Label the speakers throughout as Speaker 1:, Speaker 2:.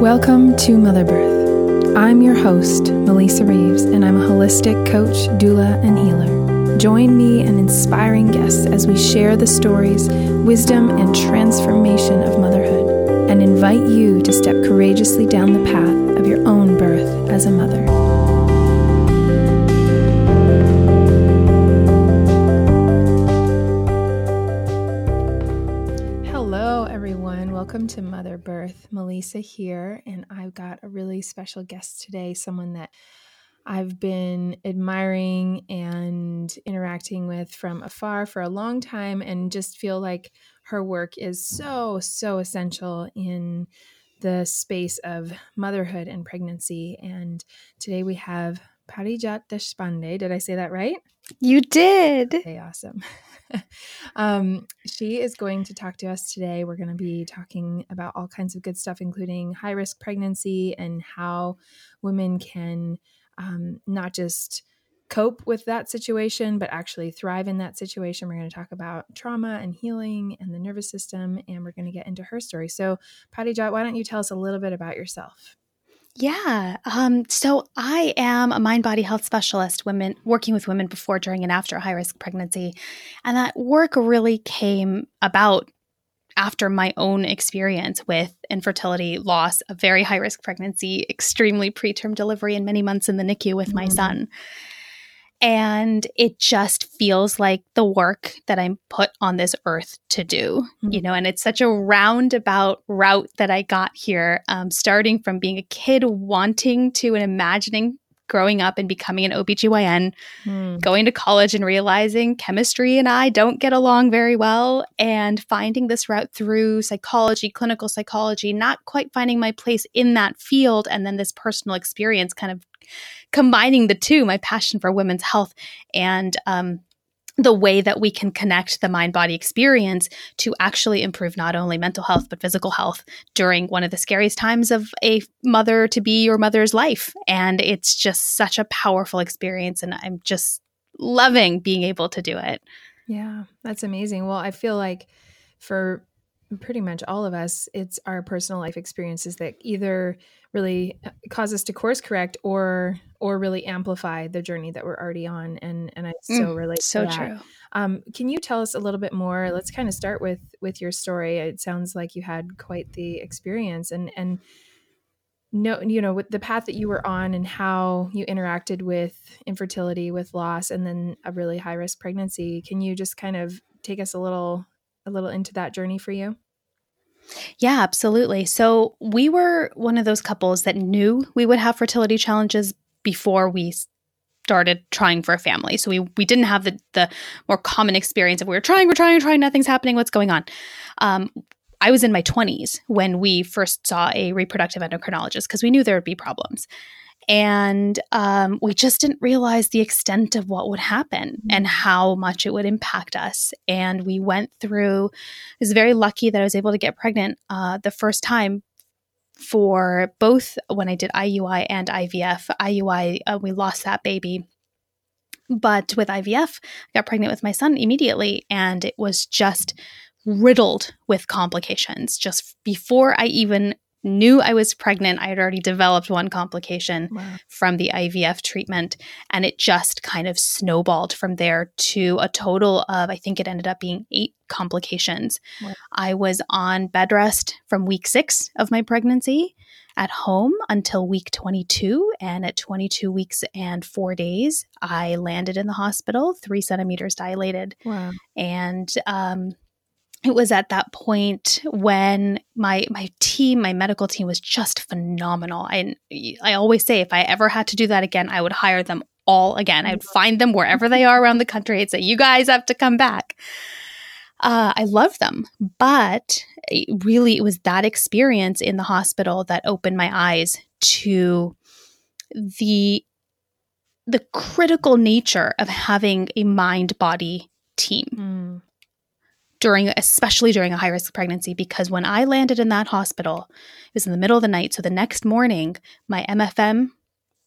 Speaker 1: Welcome to Mother Birth. I'm your host, Melissa Reeves, and I'm a holistic coach, doula, and healer. Join me and inspiring guests as we share the stories, wisdom, and transformation of motherhood, and invite you to step courageously down the path of your own birth as a mother. Birth. Here, and I've got a really special guest today, someone that I've been admiring and interacting with from afar for a long time, and just feel like her work is so, so essential in the space of motherhood and pregnancy. And today we have Parijat Deshpande. Did I say that right?
Speaker 2: You did.
Speaker 1: Okay, awesome. um, she is going to talk to us today. We're going to be talking about all kinds of good stuff, including high risk pregnancy and how women can um, not just cope with that situation, but actually thrive in that situation. We're going to talk about trauma and healing and the nervous system, and we're going to get into her story. So, Parijat, why don't you tell us a little bit about yourself?
Speaker 2: Yeah. Um, so I am a mind body health specialist, women working with women before, during, and after high risk pregnancy. And that work really came about after my own experience with infertility, loss, a very high risk pregnancy, extremely preterm delivery, and many months in the NICU with my
Speaker 1: Mhm.
Speaker 2: son. And it just feels like the work that I'm put on this earth to do, you
Speaker 1: Mhm.
Speaker 2: know, and it's such a roundabout route that I got here, um, starting from being a kid wanting to and imagining growing up and becoming an OBGYN,
Speaker 1: Hmm.
Speaker 2: going to college and realizing chemistry and I don't get along very well, and finding this route through psychology, clinical psychology, not quite finding my place in that field, and then this personal experience kind of combining the two my passion for women's health and um, the way that we can connect the mind body experience to actually improve not only mental health but physical health during one of the scariest times of a mother to be or mother's life and it's just such a powerful experience and i'm just loving being able to do it
Speaker 1: Yeah, that's amazing. Well, I feel like for pretty much all of us, it's our personal life experiences that either really uh, cause us to course correct or or really amplify the journey that we're already on. And and I so relate.
Speaker 2: so
Speaker 1: to that.
Speaker 2: true
Speaker 1: Um, can you tell us a little bit more? Let's kind of start with with your story. It sounds like you had quite the experience, and and no, you know, with the path that you were on and how you interacted with infertility, with loss, and then a really high risk pregnancy. Can you just kind of take us a little a little into that journey for you?
Speaker 2: Yeah, absolutely. So we were one of those couples that knew we would have fertility challenges before we started trying for a family. So we we didn't have the the more common experience of we were trying, we're trying, trying, nothing's happening, what's going on. Um, I was in my 20s when we first saw a reproductive endocrinologist because we knew there would be problems. And um, we just didn't realize the extent of what would happen and how much it would impact us. And we went through, I was very lucky that I was able to get pregnant uh, the first time for both when I did IUI and IVF. IUI, uh, we lost that baby. But with IVF, I got pregnant with my son immediately, and it was just riddled with complications. Just before I even knew I was pregnant, I had already developed one complication
Speaker 1: Wow.
Speaker 2: from the IVF treatment. And it just kind of snowballed from there to a total of, I think it ended up being eight complications.
Speaker 1: Wow.
Speaker 2: I was on bed rest from week six of my pregnancy at home until week 22. And at 22 weeks and four days, I landed in the hospital, three centimeters dilated.
Speaker 1: Wow.
Speaker 2: And, um, it was at that point when my my team, my medical team was just phenomenal. I I always say if I ever had to do that again, I would hire them all again. I would find them wherever they are around the country and say, "You guys have to come back." Uh, I love them, but it really, it was that experience in the hospital that opened my eyes to the the critical nature of having a mind body team
Speaker 1: Mm.
Speaker 2: During especially during a high risk pregnancy because when I landed in that hospital, it was in the middle of the night. So the next morning, my MFM,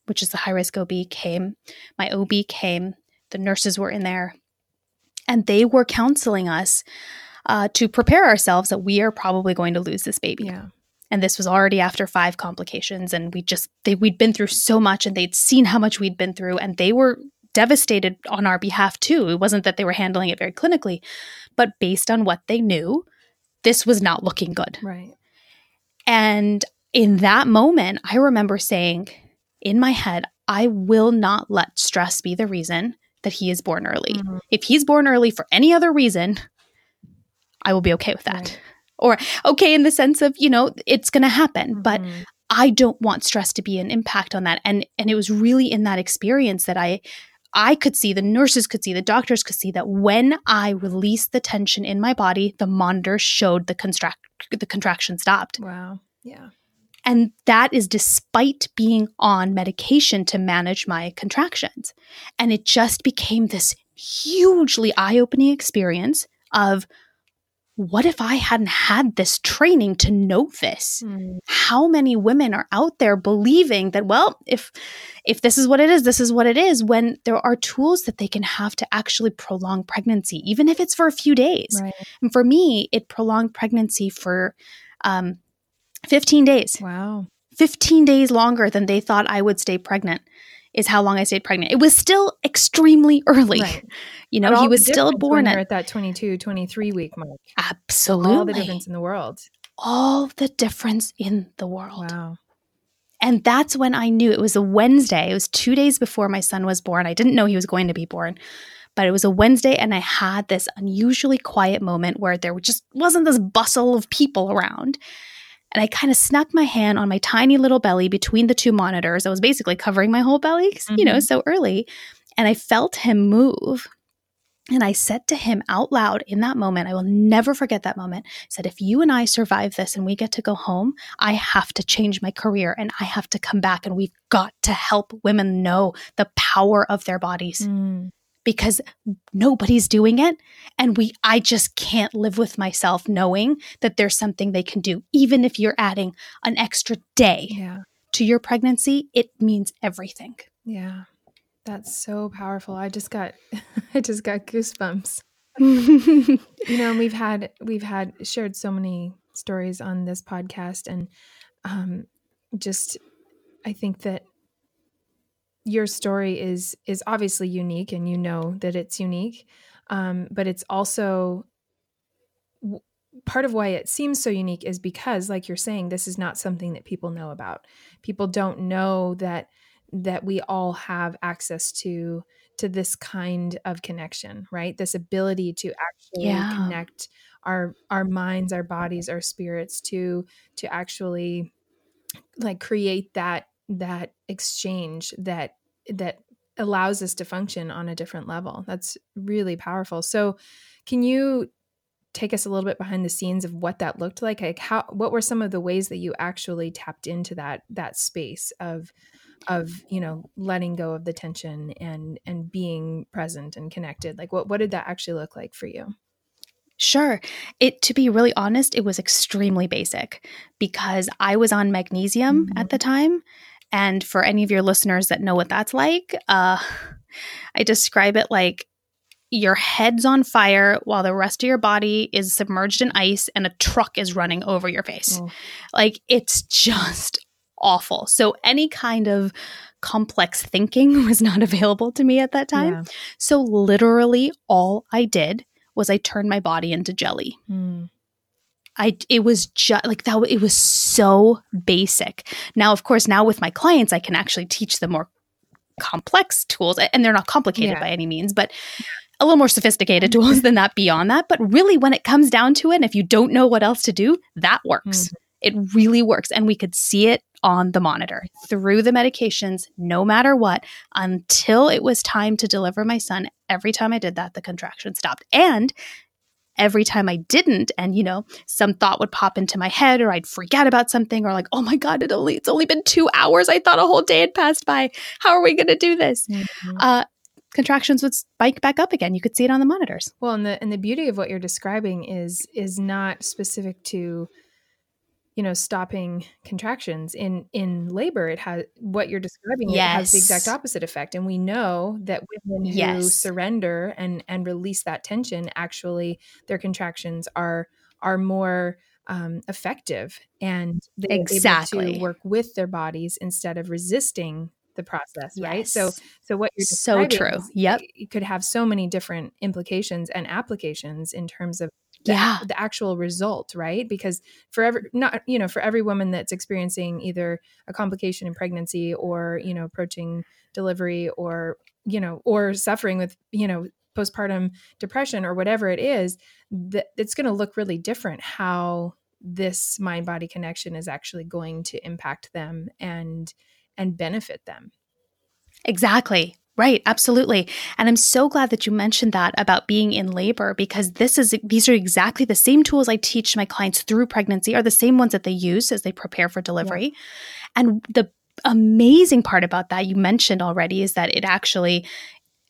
Speaker 2: which is the high risk OB, came, my OB came, the nurses were in there, and they were counseling us uh, to prepare ourselves that we are probably going to lose this baby.
Speaker 1: Yeah.
Speaker 2: and this was already after five complications and we just they we'd been through so much and they'd seen how much we'd been through and they were devastated on our behalf too it wasn't that they were handling it very clinically but based on what they knew this was not looking good
Speaker 1: right
Speaker 2: and in that moment i remember saying in my head i will not let stress be the reason that he is born early
Speaker 1: Mhm.
Speaker 2: if he's born early for any other reason i will be okay with that
Speaker 1: Right.
Speaker 2: or okay in the sense of you know it's going to happen but
Speaker 1: Mhm.
Speaker 2: I don't want stress to be an impact on that. And and it was really in that experience that I I could see, the nurses could see, the doctors could see that when I released the tension in my body, the monitor showed the contract the contraction stopped.
Speaker 1: wow yeah
Speaker 2: And that is despite being on medication to manage my contractions. And it just became this hugely eye-opening experience of what if I hadn't had this training to know this?
Speaker 1: Mm.
Speaker 2: how many women are out there believing that well if if this is what it is this is what it is when there are tools that they can have to actually prolong pregnancy even if it's for a few days?
Speaker 1: Right.
Speaker 2: And for me it prolonged pregnancy for um 15 days.
Speaker 1: Wow.
Speaker 2: 15 days longer than they thought i would stay pregnant is how long i stayed pregnant it was still extremely early
Speaker 1: Right.
Speaker 2: you know he was still born at
Speaker 1: at that 22 23 week mark
Speaker 2: absolutely
Speaker 1: all the difference in the world
Speaker 2: all the difference in the world
Speaker 1: wow
Speaker 2: And that's when I knew it was a Wednesday. It was two days before my son was born. I didn't know he was going to be born, but it was a Wednesday, and I had this unusually quiet moment where there just wasn't this bustle of people around. And I kind of snuck my hand on my tiny little belly between the two monitors. I was basically covering my whole belly, 'cause, you know,
Speaker 1: Mhm.
Speaker 2: so early. And I felt him move. And I said to him out loud in that moment, I will never forget that moment. I said, if you and I survive this and we get to go home, I have to change my career and I have to come back and we've got to help women know the power of their bodies
Speaker 1: Mm.
Speaker 2: Because nobody's doing it. And we I just can't live with myself knowing that there's something they can do. Even if you're adding an extra day
Speaker 1: yeah.
Speaker 2: to your pregnancy it means everything.
Speaker 1: yeah. That's so powerful. I just got i just got goosebumps. You know we've had we've had shared so many stories on this podcast and um just i think that your story is is obviously unique and you know that it's unique um but it's also w- part of why it seems so unique is because like you're saying this is not something that people know about people don't know that that we all have access to to this kind of connection right this ability to actually
Speaker 2: Yeah.
Speaker 1: connect our our minds our bodies our spirits to to actually like create that that exchange that that allows us to function on a different level that's really powerful so can you take us a little bit behind the scenes of what that looked like like how what were some of the ways that you actually tapped into that that space of of you know letting go of the tension and and being present and connected like what what did that actually look like for you
Speaker 2: Sure. It to be really honest, it was extremely basic because I was on magnesium
Speaker 1: Mhm.
Speaker 2: at the time. And for any of your listeners that know what that's like, uh, I describe it like your head's on fire while the rest of your body is submerged in ice and a truck is running over your face.
Speaker 1: Oh.
Speaker 2: Like it's just awful. So any kind of complex thinking was not available to me at that time.
Speaker 1: Yeah.
Speaker 2: So literally all I did was I turned my body into jelly.
Speaker 1: Mm.
Speaker 2: I it was just like that it was so basic. Now of course now with my clients I can actually teach them more complex tools and they're not complicated
Speaker 1: Yeah.
Speaker 2: by any means, but a little more sophisticated tools than that beyond that, but really when it comes down to it and if you don't know what else to do, that works.
Speaker 1: Mhm.
Speaker 2: It really works and we could see it on the monitor through the medications no matter what until it was time to deliver my son. Every time I did that the contraction stopped. And every time I didn't, and you know, some thought would pop into my head, or I'd forget about something, or like, oh my god, it only it's only been two hours. I thought a whole day had passed by. How are we going to do this?
Speaker 1: Mhm.
Speaker 2: Uh, contractions would spike back up again. You could see it on the monitors.
Speaker 1: Well, and the and the beauty of what you're describing is is not specific to you know stopping contractions in in labor it has what you're describing it has the exact opposite effect and we know that women who
Speaker 2: Yes.
Speaker 1: surrender and and release that tension actually their contractions are are more um, effective and they're
Speaker 2: exactly.
Speaker 1: able to work with their bodies instead of resisting the process yes. right so so what you're
Speaker 2: so true yep
Speaker 1: it could have so many different implications and applications in terms of
Speaker 2: the, yeah.
Speaker 1: the actual result right? Because for every not you know for every woman that's experiencing either a complication in pregnancy or you know approaching delivery or you know or suffering with you know postpartum depression or whatever it is that it's going to look really different how this mind body connection is actually going to impact them and and benefit them.
Speaker 2: Exactly Right, absolutely. And I'm so glad that you mentioned that about being in labor because this is these are exactly the same tools I teach my clients through pregnancy are the same ones that they use as they prepare for delivery. Yeah. And the amazing part about that you mentioned already is that it actually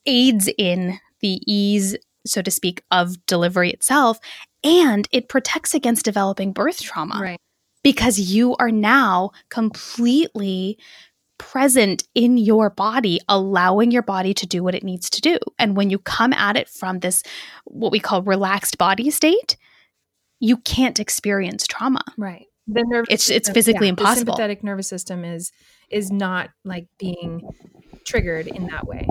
Speaker 2: aids in the ease so to speak of delivery itself and it protects against developing birth trauma.
Speaker 1: Right.
Speaker 2: Because you are now completely present in your body, allowing your body to do what it needs to do. And when you come at it from this, what we call relaxed body state, you can't experience trauma.
Speaker 1: Right.
Speaker 2: The nervous it's system, it's physically yeah, impossible.
Speaker 1: The sympathetic nervous system is is not like being triggered in that way.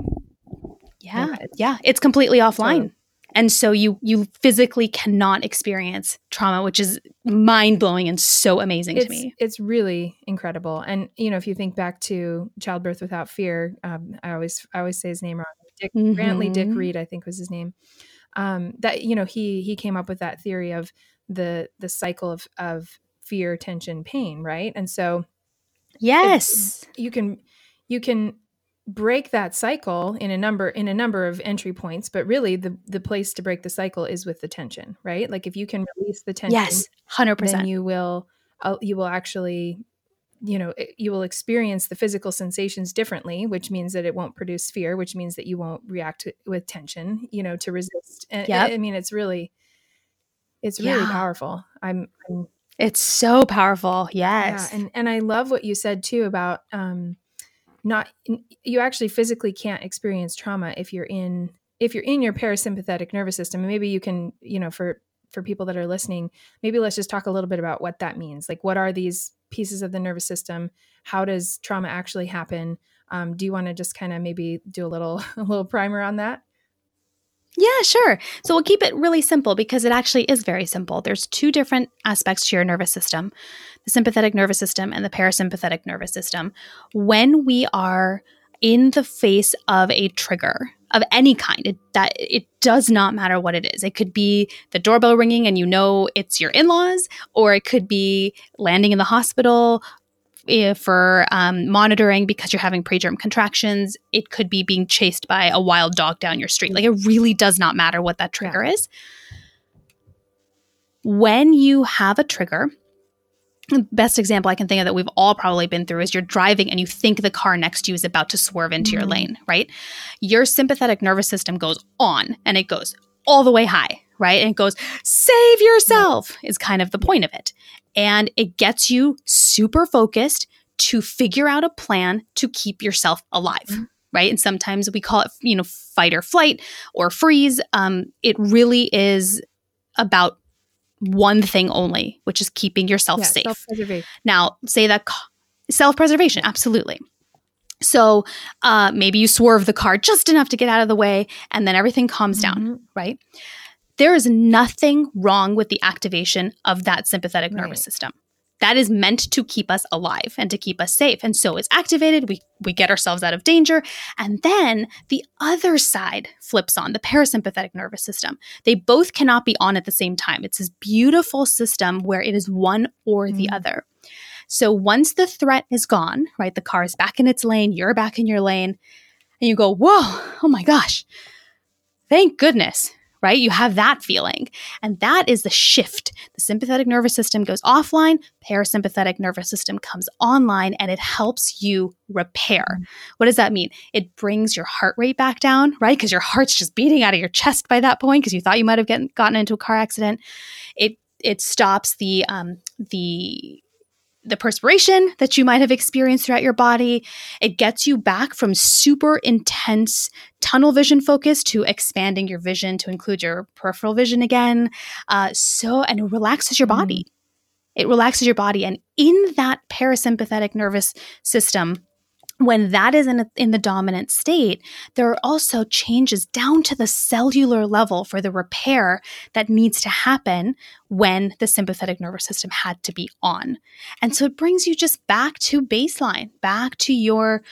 Speaker 2: Yeah. Yeah. It's completely offline. So, and so you you physically cannot experience trauma which is mind-blowing and so amazing
Speaker 1: to
Speaker 2: me.
Speaker 1: it's really incredible. And you know if you think back to childbirth without fear um, i always i always say his name wrong. Dick mm-hmm. brantley Dick-Read i think was his name. Um, that you know he he came up with that theory of the the cycle of of fear tension pain right? And so
Speaker 2: yes.
Speaker 1: you can you can break that cycle in a number in a number of entry points but really the the place to break the cycle is with the tension right? Like if you can release the tension
Speaker 2: yes 100%
Speaker 1: then you will uh, you will actually you know you will experience the physical sensations differently which means that it won't produce fear which means that you won't react to, with tension you know to resist. And yep. I, I mean it's really it's really yeah. powerful. I'm, I'm
Speaker 2: it's so powerful. Yes.
Speaker 1: yeah, and and i love what you said too about um not you actually physically can't experience trauma if you're in if you're in your parasympathetic nervous system. And maybe you can you know for for people that are listening maybe let's just talk a little bit about what that means. Like what are these pieces of the nervous system? How does trauma actually happen? Um, do you want to just kind of maybe do a little a little primer on that
Speaker 2: yeah, sure. So we'll keep it really simple because it actually is very simple. There's two different aspects to your nervous system the sympathetic nervous system and the parasympathetic nervous system. When we are in the face of a trigger of any kind, it, that it does not matter what it is. It could be the doorbell ringing and you know it's your in-laws, or it could be landing in the hospital for um, monitoring because you're having preterm contractions. It could be being chased by a wild dog down your street. Like it really does not matter what that trigger yeah. is. When you have a trigger, the best example I can think of that we've all probably been through is you're driving and you think the car next to you is about to swerve into mm-hmm. your lane, right? Your sympathetic nervous system goes on and it goes all the way high, right? And it goes, save yourself, is kind of the point of it and it gets you super focused to figure out a plan to keep yourself alive. Mm-hmm. Right. And sometimes we call it, you know, fight or flight or freeze. Um, it really is about one thing only, which is keeping yourself yeah, safe. Now, say that self preservation, absolutely. So uh, maybe you swerve the car just enough to get out of the way, and then everything calms mm-hmm. down, right? There is nothing wrong with the activation of that sympathetic right. nervous system. That is meant to keep us alive and to keep us safe. And so it's activated, we, we get ourselves out of danger. And then the other side flips on the parasympathetic nervous system. They both cannot be on at the same time. It's this beautiful system where it is one or mm. the other. So once the threat is gone, right, the car is back in its lane, you're back in your lane, and you go, whoa, oh my gosh, thank goodness right? You have that feeling. And that is the shift. The sympathetic nervous system goes offline, parasympathetic nervous system comes online, and it helps you repair. Mm-hmm. What does that mean? It brings your heart rate back down, right? Because your heart's just beating out of your chest by that point because you thought you might have gotten, gotten into a car accident. It it stops the um, the the perspiration that you might have experienced throughout your body. It gets you back from super intense tunnel vision focus to expanding your vision to include your peripheral vision again. Uh, so, and it relaxes your body. Mm. It relaxes your body. And in that parasympathetic nervous system, when that is in, a, in the dominant state, there are also changes down to the cellular level for the repair that needs to happen when the sympathetic nervous system had to be on. And so it brings you just back to baseline, back to your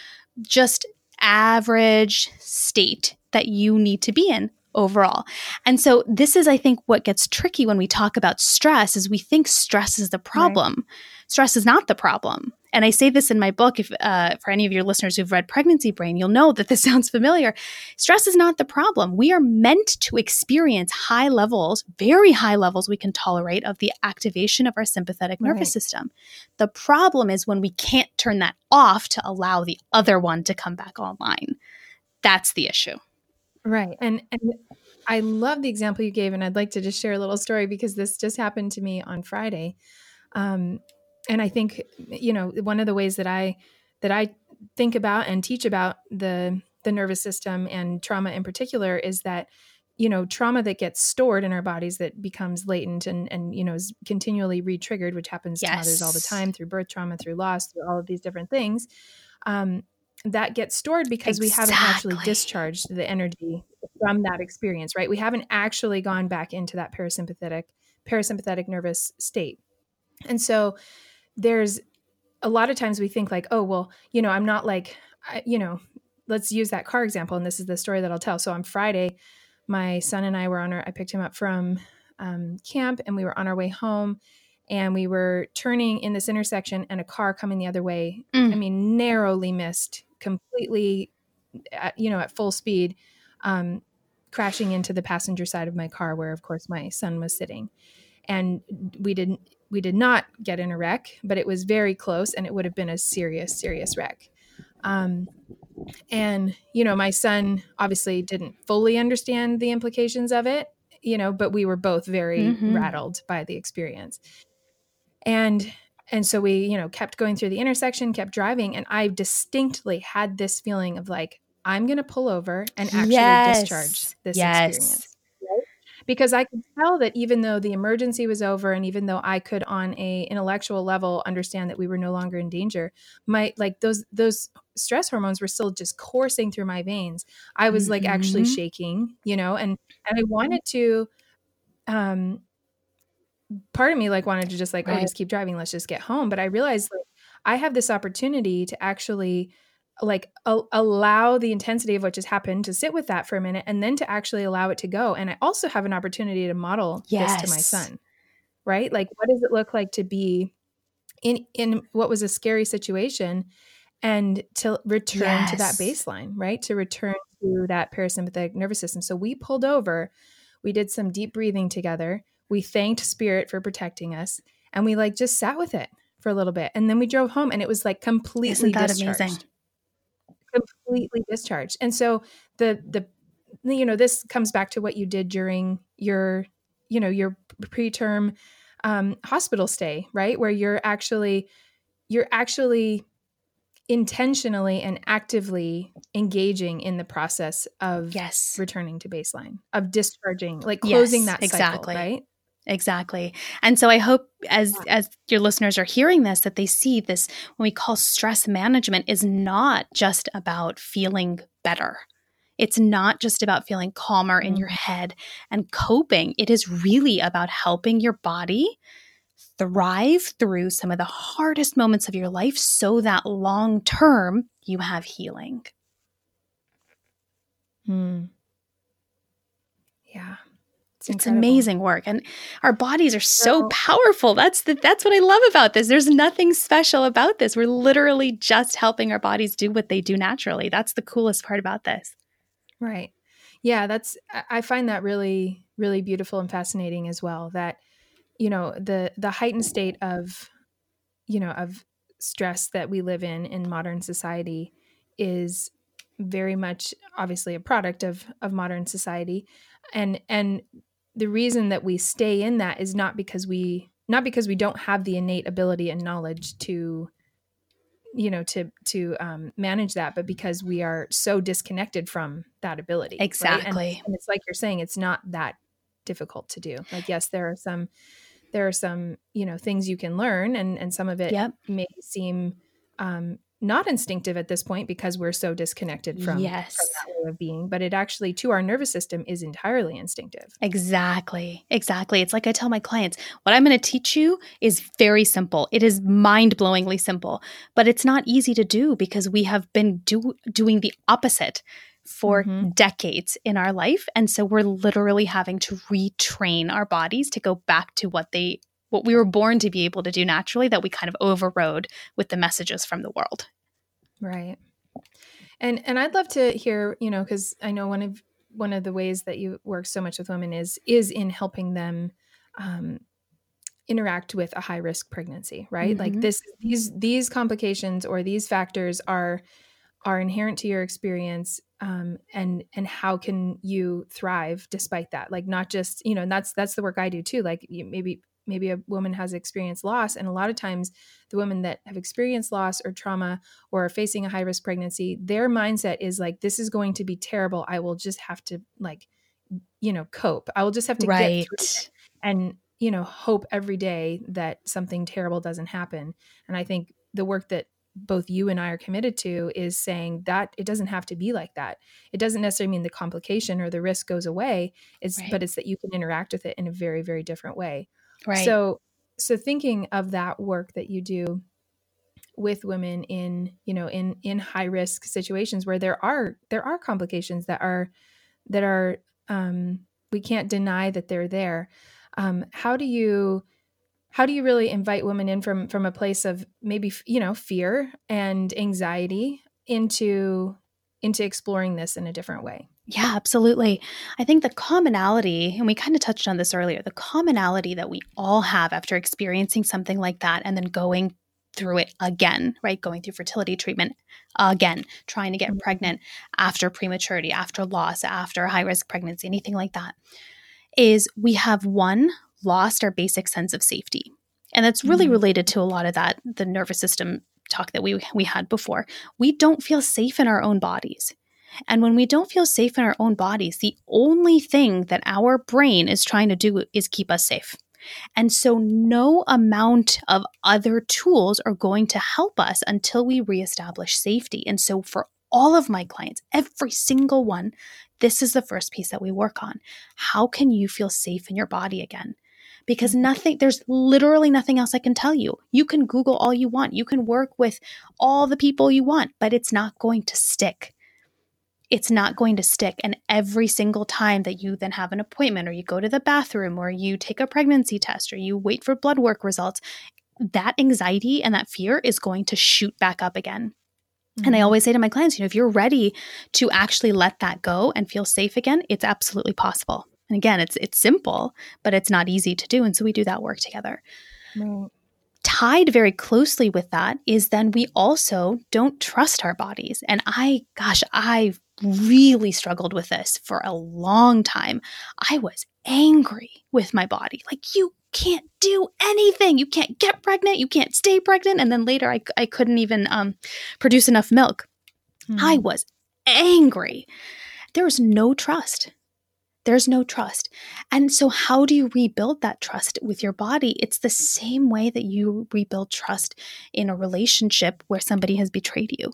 Speaker 2: just average state that you need to be in overall. And so this is I think what gets tricky when we talk about stress is we think stress is the problem. Right. Stress is not the problem. And I say this in my book. If uh, for any of your listeners who've read Pregnancy Brain, you'll know that this sounds familiar. Stress is not the problem. We are meant to experience high levels, very high levels we can tolerate of the activation of our sympathetic nervous right. system. The problem is when we can't turn that off to allow the other one to come back online. That's the issue.
Speaker 1: Right. And and I love the example you gave and I'd like to just share a little story because this just happened to me on Friday. Um and I think you know one of the ways that I that I think about and teach about the the nervous system and trauma in particular is that you know trauma that gets stored in our bodies that becomes latent and and you know is continually re-triggered which happens yes. to mothers all the time through birth trauma through loss through all of these different things um, that gets stored because exactly. we haven't actually discharged the energy from that experience, right? We haven't actually gone back into that parasympathetic parasympathetic nervous state. And so there's a lot of times we think like, oh, well, you know, I'm not like, I, you know, let's use that car example. And this is the story that I'll tell. So on Friday, my son and I were on our, I picked him up from um, camp and we were on our way home and we were turning in this intersection and a car coming the other way. Mm. I mean, narrowly missed completely, at, you know, at full speed, um, crashing into the passenger side of my car, where of course my son was sitting. And we didn't, we did not get in a wreck, but it was very close, and it would have been a serious, serious wreck. Um, and you know, my son obviously didn't fully understand the implications of it, you know, but we were both very mm-hmm. rattled by the experience. And and so we you know kept going through the intersection kept driving and i distinctly had this feeling of like i'm going to pull over and actually yes. discharge this yes. experience because i could tell that even though the emergency was over and even though i could on a intellectual level understand that we were no longer in danger my like those those stress hormones were still just coursing through my veins i was mm-hmm. like actually mm-hmm. shaking you know and and i wanted to um part of me like wanted to just like, oh, right. oh, just keep driving. Let's just get home. But I realized like I have this opportunity to actually like a- allow the intensity of what just happened to sit with that for a minute and then to actually allow it to go. And I also have an opportunity to model yes. this to my son. Right? Like what does it look like to be in in what was a scary situation and to return yes. to that baseline, right? To return to that parasympathetic nervous system. So we pulled over, we did some deep breathing together we thanked spirit for protecting us and we like just sat with it for a little bit and then we drove home and it was like completely Isn't that discharged. amazing completely discharged. And so the the you know this comes back to what you did during your you know your preterm um, hospital stay right? Where you're actually you're actually intentionally and actively engaging in the process of
Speaker 2: yes.
Speaker 1: returning to baseline of discharging like closing yes, that cycle exactly. right
Speaker 2: Exactly. And so I hope as as your listeners are hearing this that they see this when we call stress management is not just about feeling better. It's not just about feeling calmer in your mm-hmm. head and coping. It is really about helping your body thrive through some of the hardest moments of your life so that long term you have healing.
Speaker 1: Hmm. Yeah.
Speaker 2: It's, it's amazing work and our bodies are so powerful. That's the, that's what i love about this. There's nothing special about this. We're literally just helping our bodies do what they do naturally. That's the coolest part about this.
Speaker 1: Right. Yeah that's i find that really really beautiful and fascinating as well that you know the the heightened state of you know of stress that we live in in modern society is very much obviously a product of of modern society. And and the reason that we stay in that is not because we not because we don't have the innate ability and knowledge to you know to to um, manage that but because we are so disconnected from that ability
Speaker 2: exactly
Speaker 1: right? and, and, it's like you're saying it's not that difficult to do like yes there are some there are some you know things you can learn and and some of it
Speaker 2: Yep.
Speaker 1: may seem um, not instinctive at this point because we're so disconnected from,
Speaker 2: Yes.
Speaker 1: from that way of being but it actually to our nervous system is entirely instinctive
Speaker 2: Exactly. Exactly. It's like I tell my clients, what I'm going to teach you is very simple. It is mind-blowingly simple, but it's not easy to do because we have been do- doing the opposite for
Speaker 1: Mhm.
Speaker 2: decades in our life and so we're literally having to retrain our bodies to go back to what they what we were born to be able to do naturally that we kind of overrode with the messages from the world.
Speaker 1: Right. And and I'd love to hear, you know, because I know one of one of the ways that you work so much with women is is in helping them um, interact with a high risk pregnancy, right? Like
Speaker 2: Mhm.
Speaker 1: this these these complications or these factors are are inherent to your experience um, and and how can you thrive despite that like not just you know and that's that's the work i do too like you, maybe maybe a woman has experienced loss and a lot of times the women that have experienced loss or trauma or are facing a high risk pregnancy their mindset is like this is going to be terrible. I will just have to like you know cope. I will just have to get through it and you know hope every day that something terrible doesn't happen. And i think the work that both you and i are committed to is saying that it doesn't have to be like that. It doesn't necessarily mean the complication or the risk goes away. It's
Speaker 2: Right.
Speaker 1: but it's that you can interact with it in a very very different way
Speaker 2: Right.
Speaker 1: so so thinking of that work that you do with women in you know in in high risk situations where there are there are complications that are that are um we can't deny that they're there um how do you how do you really invite women in from from a place of maybe you know fear and anxiety into into exploring this in a different way
Speaker 2: Yeah, absolutely. I think the commonality, and we kind of touched on this earlier, the commonality that we all have after experiencing something like that and then going through it again, right? Going through fertility treatment again, trying to get
Speaker 1: Mhm.
Speaker 2: pregnant after prematurity, after loss, after high risk pregnancy, anything like that, is we have one, lost our basic sense of safety. And that's really
Speaker 1: Mhm.
Speaker 2: related to a lot of that, the nervous system talk that we, we had before. We don't feel safe in our own bodies. And when we don't feel safe in our own bodies, the only thing that our brain is trying to do is keep us safe. And so, no amount of other tools are going to help us until we reestablish safety. And so, for all of my clients, every single one, this is the first piece that we work on. How can you feel safe in your body again? Because nothing, there's literally nothing else I can tell you. You can Google all you want, you can work with all the people you want, but it's not going to stick it's not going to stick. And every single time that you then have an appointment or you go to the bathroom or you take a pregnancy test or you wait for blood work results, that anxiety and that fear is going to shoot back up again. And I
Speaker 1: Mhm.
Speaker 2: always say to my clients, you know, if you're ready to actually let that go and feel safe again, it's absolutely possible. And again, it's it's simple, but it's not easy to do. And so we do that work together
Speaker 1: Right.
Speaker 2: tied very closely with that is then we also don't trust our bodies. And I, gosh, I really struggled with this for a long time. I was angry with my body. Like, you can't do anything. You can't get pregnant. You can't stay pregnant. And then later, I, I couldn't even um, produce enough milk. I
Speaker 1: Mhm.
Speaker 2: was angry. There was no trust. There's no trust. And so, how do you rebuild that trust with your body? It's the same way that you rebuild trust in a relationship where somebody has betrayed you.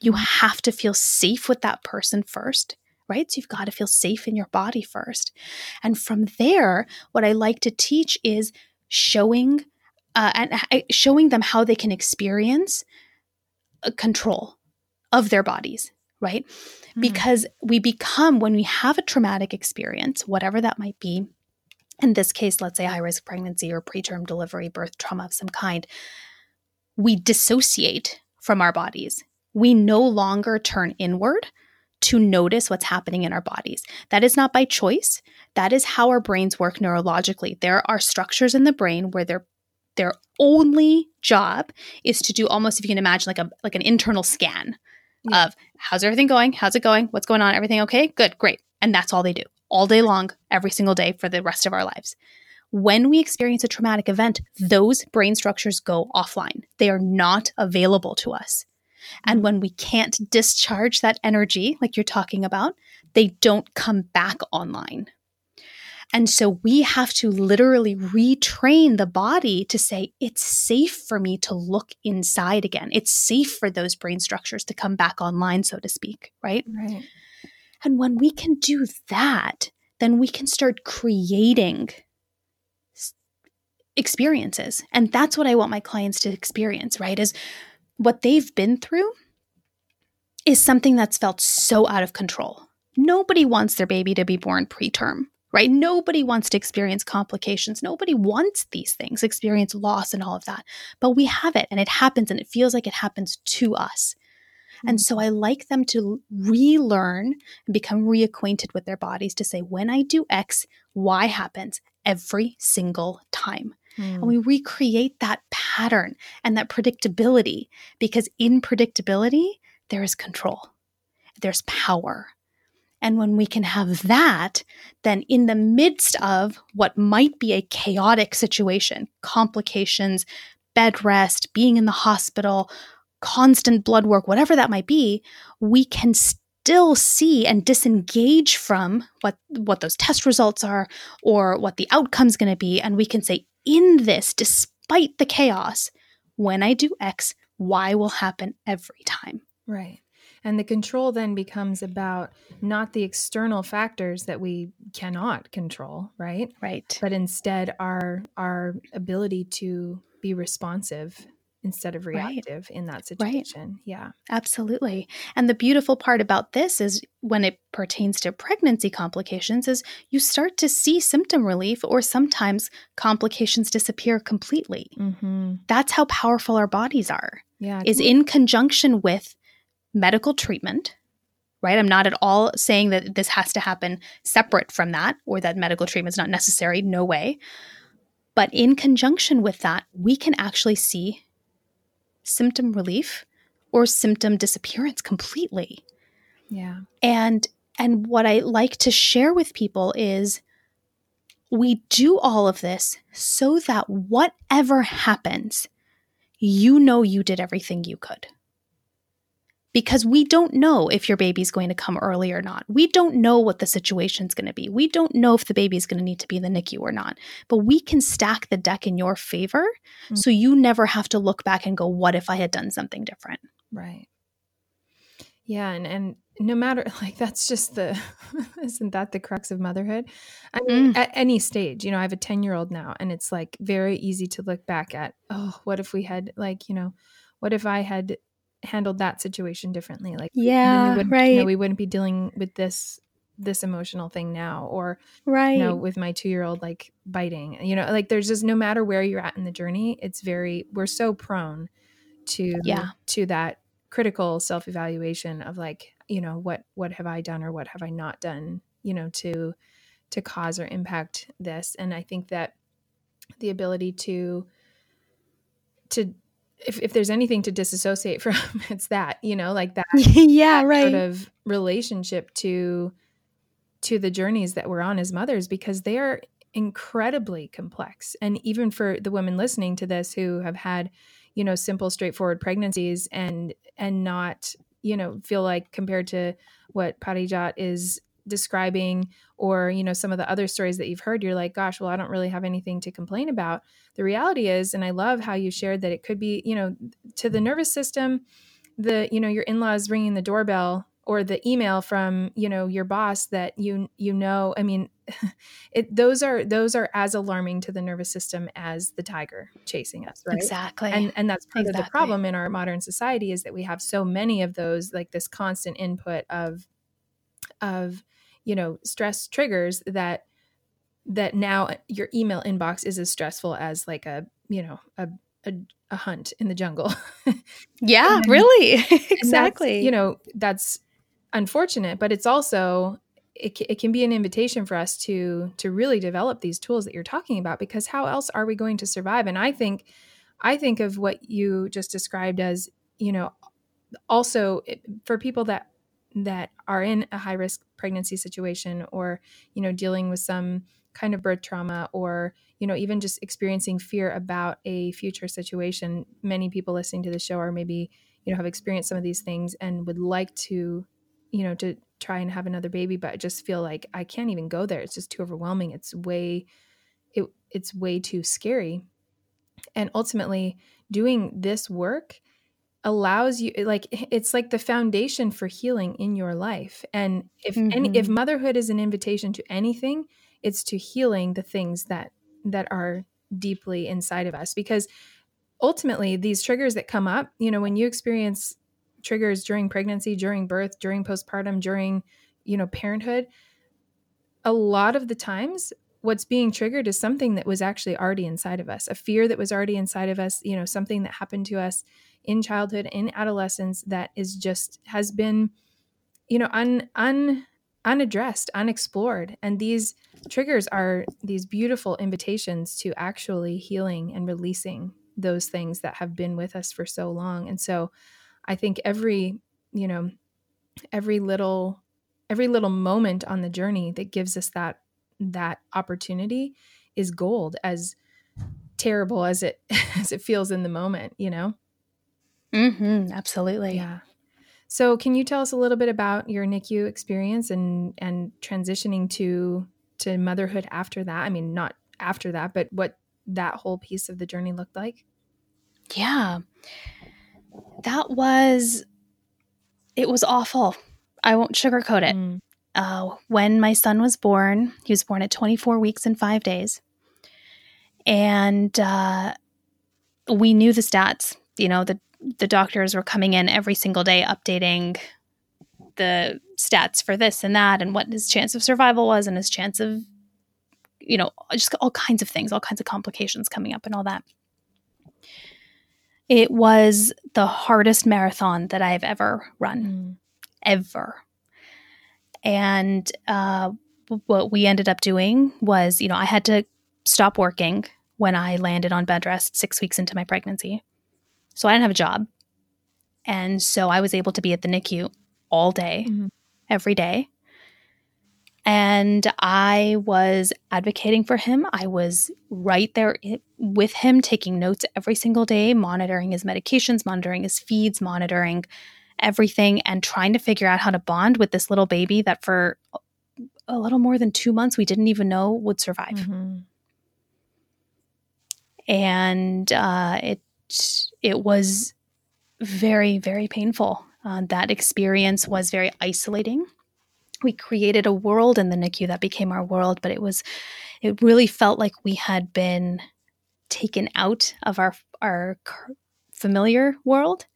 Speaker 2: You have to feel safe with that person first, right? So, you've got to feel safe in your body first. And from there, what I like to teach is showing. Uh, and uh, showing them how they can experience uh, control of their bodies, right?
Speaker 1: Mhm.
Speaker 2: because we become when we have a traumatic experience whatever that might be in this case let's say high risk pregnancy or preterm delivery birth trauma of some kind we dissociate from our bodies we no longer turn inward to notice what's happening in our bodies that is not by choice that is how our brains work neurologically there are structures in the brain where their their only job is to do almost if you can imagine like a like an internal scan
Speaker 1: Yeah.
Speaker 2: of how's everything going? How's it going? What's going on? Everything okay? Good, great. And that's all they do all day long, every single day for the rest of our lives. When we experience a traumatic event, those brain structures go offline. They are not available to us. And
Speaker 1: Mhm.
Speaker 2: when we can't discharge that energy, like you're talking about, they don't come back online. And so we have to literally retrain the body to say, it's safe for me to look inside again. It's safe for those brain structures to come back online, so to speak, right?
Speaker 1: Right.
Speaker 2: And when we can do that, then we can start creating experiences. And that's what I want my clients to experience, right? Is what they've been through is something that's felt so out of control. Nobody wants their baby to be born preterm, right? Nobody wants to experience complications. Nobody wants these things, experience loss and all of that. But we have it and it happens and it feels like it happens to us. Mm-hmm. And so I like them to relearn and become reacquainted with their bodies to say, when I do X, Y happens every single time. Mm. And we recreate that pattern and that predictability because in predictability, there is control, there's power. And when we can have that, then in the midst of what might be a chaotic situation, complications, bed rest, being in the hospital, constant blood work, whatever that might be, we can still see and disengage from what what those test results are or what the outcome's going to be and we can say in this despite the chaos when i do x y will happen every time
Speaker 1: right and the control then becomes about not the external factors that we cannot control, right?
Speaker 2: Right.
Speaker 1: But instead our our ability to be responsive instead of reactive right. in that situation. Right. Yeah.
Speaker 2: Absolutely. And the beautiful part about this is when it pertains to pregnancy complications is you start to see symptom relief or sometimes complications disappear completely. Mm-hmm. That's how powerful our bodies are. Yeah. Is in conjunction with medical treatment, right? I'm not at all saying that this has to happen separate from that or that medical treatment is not necessary. No way. But in conjunction with that, we can actually see symptom relief or symptom disappearance completely.
Speaker 1: Yeah.
Speaker 2: And and what I like to share with people is we do all of this so that whatever happens, you know you did everything you could because we don't know if your baby's going to come early or not. We don't know what the situation's going to be. We don't know if the baby's going to need to be in the NICU or not. But we can stack the deck in your favor mm-hmm. so you never have to look back and go, what if I had done something different?
Speaker 1: Right. Yeah, and and no matter like that's just the isn't that the crux of motherhood? I mean, mm. at any stage, you know, I have a 10-year-old now and it's like very easy to look back at, oh, what if we had like, you know, what if I had handled that situation differently like
Speaker 2: yeah
Speaker 1: we
Speaker 2: right
Speaker 1: you know, we wouldn't be dealing with this this emotional thing now or
Speaker 2: right
Speaker 1: you know with my two year old like biting you know like there's just no matter where you're at in the journey it's very we're so prone to
Speaker 2: yeah.
Speaker 1: to that critical self-evaluation of like you know what what have i done or what have i not done you know to to cause or impact this. And i think that the ability to to if, if there's anything to disassociate from it's that you know like that
Speaker 2: yeah
Speaker 1: that
Speaker 2: right.
Speaker 1: sort of relationship to to the journeys that we're on as mothers because they are incredibly complex. And even for the women listening to this who have had you know simple straightforward pregnancies and and not you know feel like compared to what Parijat is describing or you know some of the other stories that you've heard you're like gosh well i don't really have anything to complain about. The reality is and i love how you shared that it could be you know to the nervous system the you know your in-laws ringing the doorbell or the email from you know your boss that you you know i mean it those are those are as alarming to the nervous system as the tiger chasing us right?
Speaker 2: Exactly.
Speaker 1: And and that's part exactly. of the problem in our modern society is that we have so many of those like this constant input of of you know stress triggers that that now your email inbox is as stressful as like a you know a a, a hunt in the jungle.
Speaker 2: Yeah then, really. exactly.
Speaker 1: you know that's unfortunate but it's also it, it can be an invitation for us to to really develop these tools that you're talking about because how else are we going to survive? And i think i think of what you just described as you know also for people that that are in a high risk pregnancy situation or you know dealing with some kind of birth trauma or you know even just experiencing fear about a future situation many people listening to the show are maybe you know have experienced some of these things and would like to you know to try and have another baby, but just feel like I can't even go there. It's just too overwhelming. It's way it it's way too scary. And ultimately, doing this work allows you like it's like the foundation for healing in your life. And if mm-hmm. any if mm-hmm. motherhood is an invitation to anything, it's to healing the things that that are deeply inside of us because ultimately these triggers that come up, you know, when you experience triggers during pregnancy, during birth, during postpartum, during, you know, parenthood, a lot of the times what's being triggered is something that was actually already inside of us, a fear that was already inside of us, you know, something that happened to us in childhood, in adolescence that is just has been, you know, un un unaddressed, unexplored. And these triggers are these beautiful invitations to actually healing and releasing those things that have been with us for so long. And so I think every, you know, every little every little moment on the journey that gives us that that opportunity is gold as terrible as it as it feels in the moment, you know.
Speaker 2: Mhm, absolutely.
Speaker 1: Yeah. So, can you tell us a little bit about your NICU experience and and transitioning to to motherhood after that? I mean, not after that, but what that whole piece of the journey looked like?
Speaker 2: Yeah. That was it was awful. I won't sugarcoat it. Mm. Uh, when my son was born, he was born at 24 weeks and five days. And uh, we knew the stats. You know, the the doctors were coming in every single day updating the stats for this and that and what his chance of survival was and his chance of you know just all kinds of things all kinds of complications coming up and all that. It was the hardest marathon that i've ever run mm. ever. And uh, what we ended up doing was you know i had to stop working when i landed on bed rest six weeks into my pregnancy so I didn't have a job. And so I was able to be at the NICU all day, mm-hmm. every day. And I was advocating for him. I was right there with him, taking notes every single day, monitoring his medications, monitoring his feeds, monitoring everything, and trying to figure out how to bond with this little baby that for a little more than two months we didn't even know would survive. Mm-hmm. And uh, it it was very, very painful. Uh, that experience was very isolating. We created a world in the NICU that became our world, but it was, it really felt like we had been taken out of our our familiar world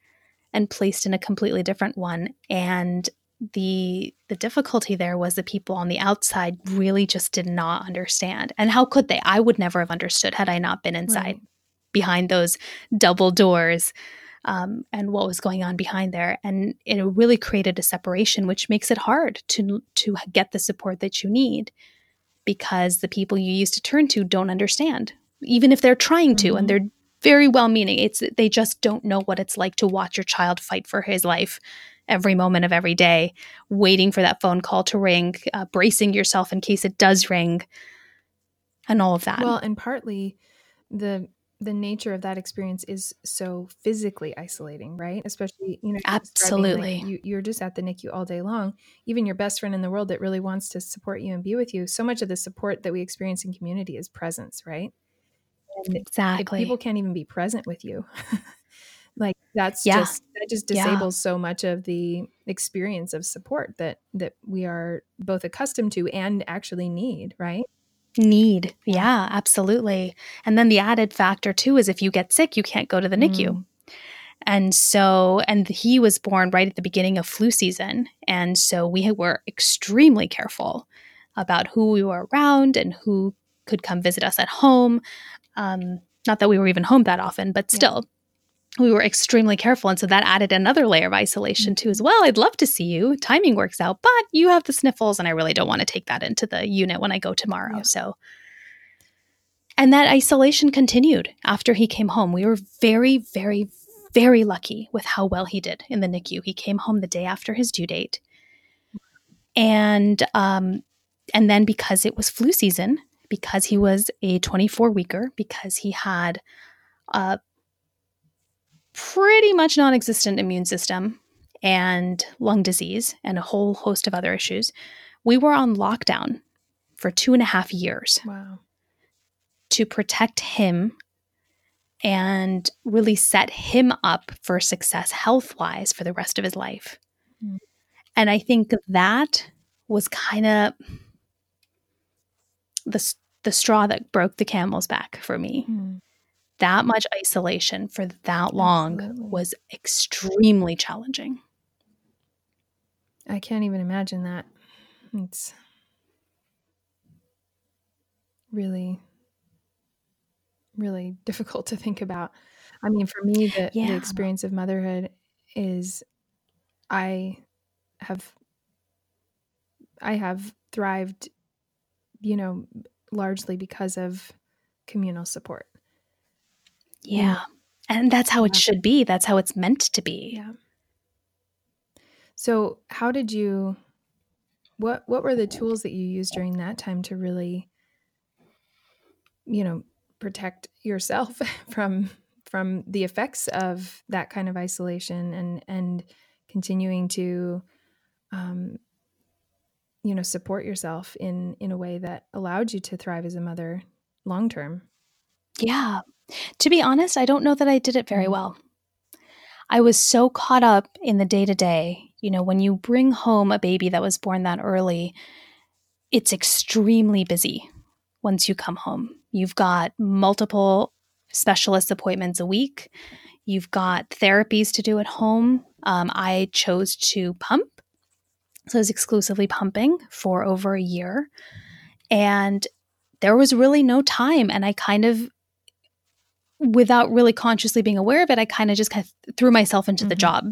Speaker 2: and placed in a completely different one. And the the difficulty there was the people on the outside really just did not understand. And how could they? I would never have understood had I not been inside. Right behind those double doors um, and what was going on behind there. And it really created a separation, which makes it hard to to get the support that you need because the people you used to turn to don't understand, even if they're trying to, mm-hmm. and they're very well meaning. It's they just don't know what it's like to watch your child fight for his life every moment of every day, waiting for that phone call to ring, uh, bracing yourself in case it does ring, and all of that.
Speaker 1: Well, and partly the the nature of that experience is so physically isolating, right? Especially, you know,
Speaker 2: absolutely.
Speaker 1: Like you, are just at the NICU all day long. Even your best friend in the world that really wants to support you and be with you. So much of the support that we experience in community is presence, right?
Speaker 2: And exactly.
Speaker 1: people can't even be present with you. like that's yeah. just that just disables yeah. so much of the experience of support that that we are both accustomed to and actually need, right?
Speaker 2: Need. Yeah, absolutely. And then the added factor too is if you get sick, you can't go to the NICU. Mm. And so, and he was born right at the beginning of flu season. And so we were extremely careful about who we were around and who could come visit us at home. Um, not that we were even home that often, but still, we were extremely careful. And so that added another layer of isolation too, as well. I'd love to see you. Timing works out, but you have the sniffles, and I really don't want to take that into the unit when I go tomorrow. Yeah. So, and that isolation continued after he came home. We were very, very, very lucky with how well he did in the NICU. He came home the day after his due date. And, um, and then because it was flu season, because he was a 24 weeker, because he had uh, pretty much non existent immune system and lung disease and a whole host of other issues, we were on lockdown for two and a half years.
Speaker 1: Wow.
Speaker 2: To protect him and really set him up for success health wise for the rest of his life. Mm. And I think that was kind of the, the straw that broke the camel's back for me. Mm. That much isolation for that long Absolutely. was extremely challenging.
Speaker 1: I can't even imagine that. It's really really difficult to think about. I mean, for me, the, yeah. the experience of motherhood is I have I have thrived, you know, largely because of communal support.
Speaker 2: Yeah. And that's how it should be. That's how it's meant to be.
Speaker 1: Yeah. So, how did you what what were the tools that you used during that time to really you know, protect yourself from from the effects of that kind of isolation and and continuing to um, you know support yourself in in a way that allowed you to thrive as a mother long term
Speaker 2: yeah to be honest i don't know that i did it very well i was so caught up in the day to day you know when you bring home a baby that was born that early it's extremely busy once you come home You've got multiple specialist appointments a week. You've got therapies to do at home. Um, I chose to pump. So I was exclusively pumping for over a year. And there was really no time. And I kind of, without really consciously being aware of it, I kind of just kind of threw myself into mm-hmm. the job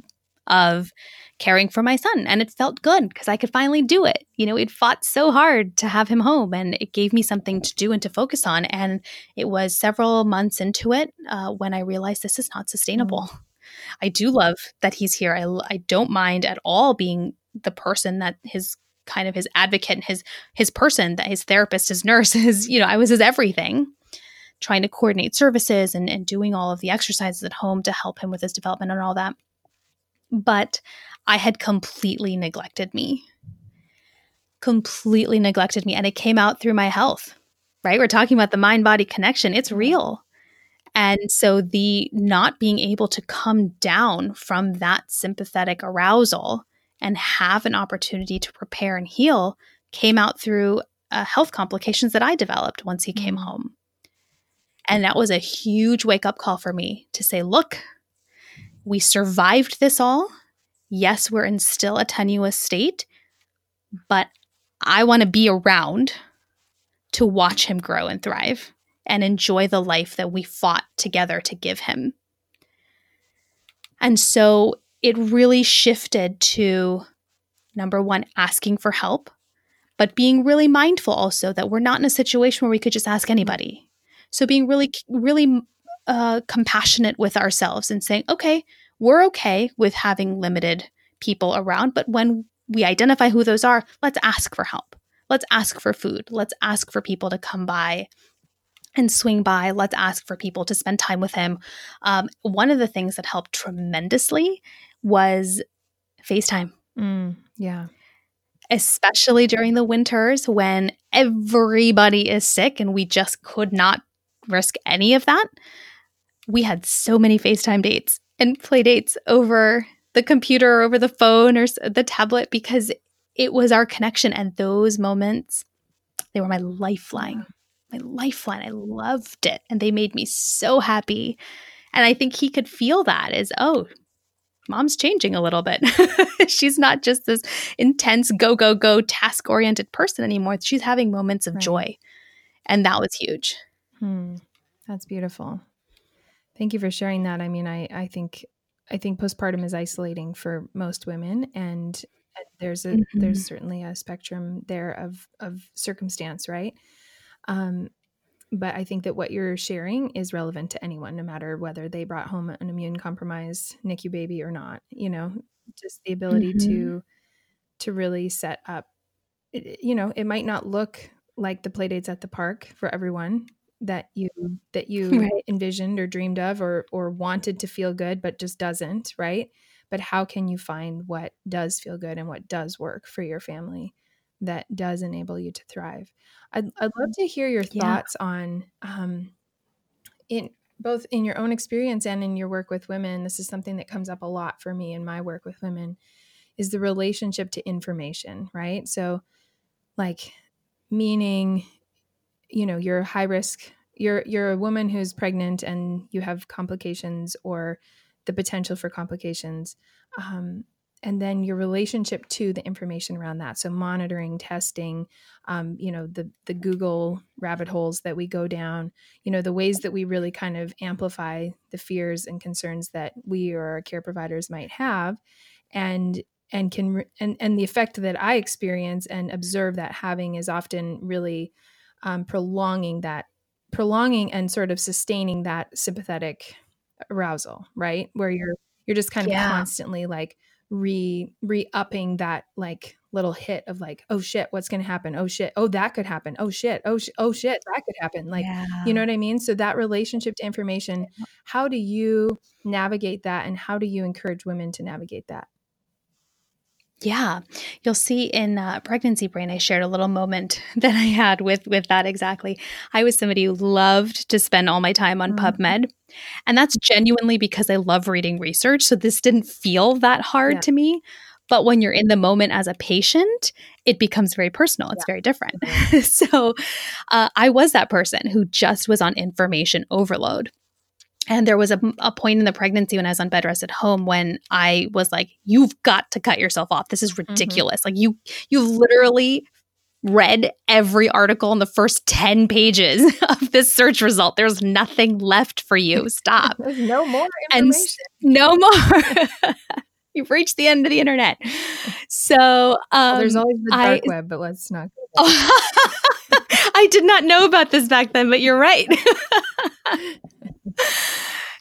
Speaker 2: of caring for my son. And it felt good because I could finally do it. You know, we'd fought so hard to have him home and it gave me something to do and to focus on. And it was several months into it uh, when I realized this is not sustainable. Mm. I do love that he's here. I, I don't mind at all being the person that his kind of his advocate, and his his person, that his therapist, his nurse, his, you know, I was his everything trying to coordinate services and, and doing all of the exercises at home to help him with his development and all that. But I had completely neglected me. Completely neglected me. And it came out through my health, right? We're talking about the mind body connection. It's real. And so the not being able to come down from that sympathetic arousal and have an opportunity to prepare and heal came out through uh, health complications that I developed once he came mm. home. And that was a huge wake up call for me to say, look, we survived this all. Yes, we're in still a tenuous state, but I want to be around to watch him grow and thrive and enjoy the life that we fought together to give him. And so it really shifted to number one, asking for help, but being really mindful also that we're not in a situation where we could just ask anybody. So being really, really uh, compassionate with ourselves and saying, okay, we're okay with having limited people around, but when we identify who those are, let's ask for help. Let's ask for food. Let's ask for people to come by and swing by. Let's ask for people to spend time with him. Um, one of the things that helped tremendously was FaceTime.
Speaker 1: Mm, yeah.
Speaker 2: Especially during the winters when everybody is sick and we just could not risk any of that. We had so many FaceTime dates and play dates over the computer or over the phone or the tablet because it was our connection and those moments they were my lifeline my lifeline. I loved it and they made me so happy. And i think he could feel that as oh mom's changing a little bit. She's not just this intense go go go task oriented person anymore. She's having moments of right. joy. And that was huge
Speaker 1: hmm. that's beautiful Thank you for sharing that. I mean, I, I think I think postpartum is isolating for most women, and there's a mm-hmm. there's certainly a spectrum there of of circumstance, right? Um, but I think that what you're sharing is relevant to anyone, no matter whether they brought home an immune compromised NICU baby or not. You know, just the ability mm-hmm. to to really set up. You know, it might not look like the playdates at the park for everyone that you that you right. envisioned or dreamed of or or wanted to feel good but just doesn't right but how can you find what does feel good and what does work for your family that does enable you to thrive i'd, I'd love to hear your thoughts yeah. on um, in both in your own experience and in your work with women this is something that comes up a lot for me in my work with women is the relationship to information right so like meaning you know you're high risk you're you're a woman who's pregnant and you have complications or the potential for complications um, and then your relationship to the information around that. So monitoring testing um, you know the the google rabbit holes that we go down you know the ways that we really kind of amplify the fears and concerns that we or our care providers might have and and can and and the effect that i experience and observe that having is often really um, prolonging that prolonging and sort of sustaining that sympathetic arousal right? Where you're you're just kind of yeah. constantly like re re-upping that like little hit of like oh shit what's going to happen? Oh shit. Oh that could happen. Oh shit. Oh sh- oh shit that could happen. Like yeah. you know what i mean? So that relationship to information how do you navigate that and how do you encourage women to navigate that
Speaker 2: yeah, you'll see in uh, pregnancy brain. I shared a little moment that I had with with that exactly. I was somebody who loved to spend all my time on mm-hmm. PubMed, and that's genuinely because I love reading research. So this didn't feel that hard yeah. to me. But when you're in the moment as a patient, it becomes very personal. It's yeah. very different. Mm-hmm. so uh, I was that person who just was on information overload. And there was a, a point in the pregnancy when I was on bed rest at home when I was like, "You've got to cut yourself off. This is mm-hmm. ridiculous. Mm-hmm. Like you, you've literally read every article in the first 10 pages of this search result. There's nothing left for you. Stop.
Speaker 1: There's no more information.
Speaker 2: And no more. You've reached the end of the internet. So um, well,
Speaker 1: there's always the dark I, web, but let's not.
Speaker 2: I did not know about this back then, but you're right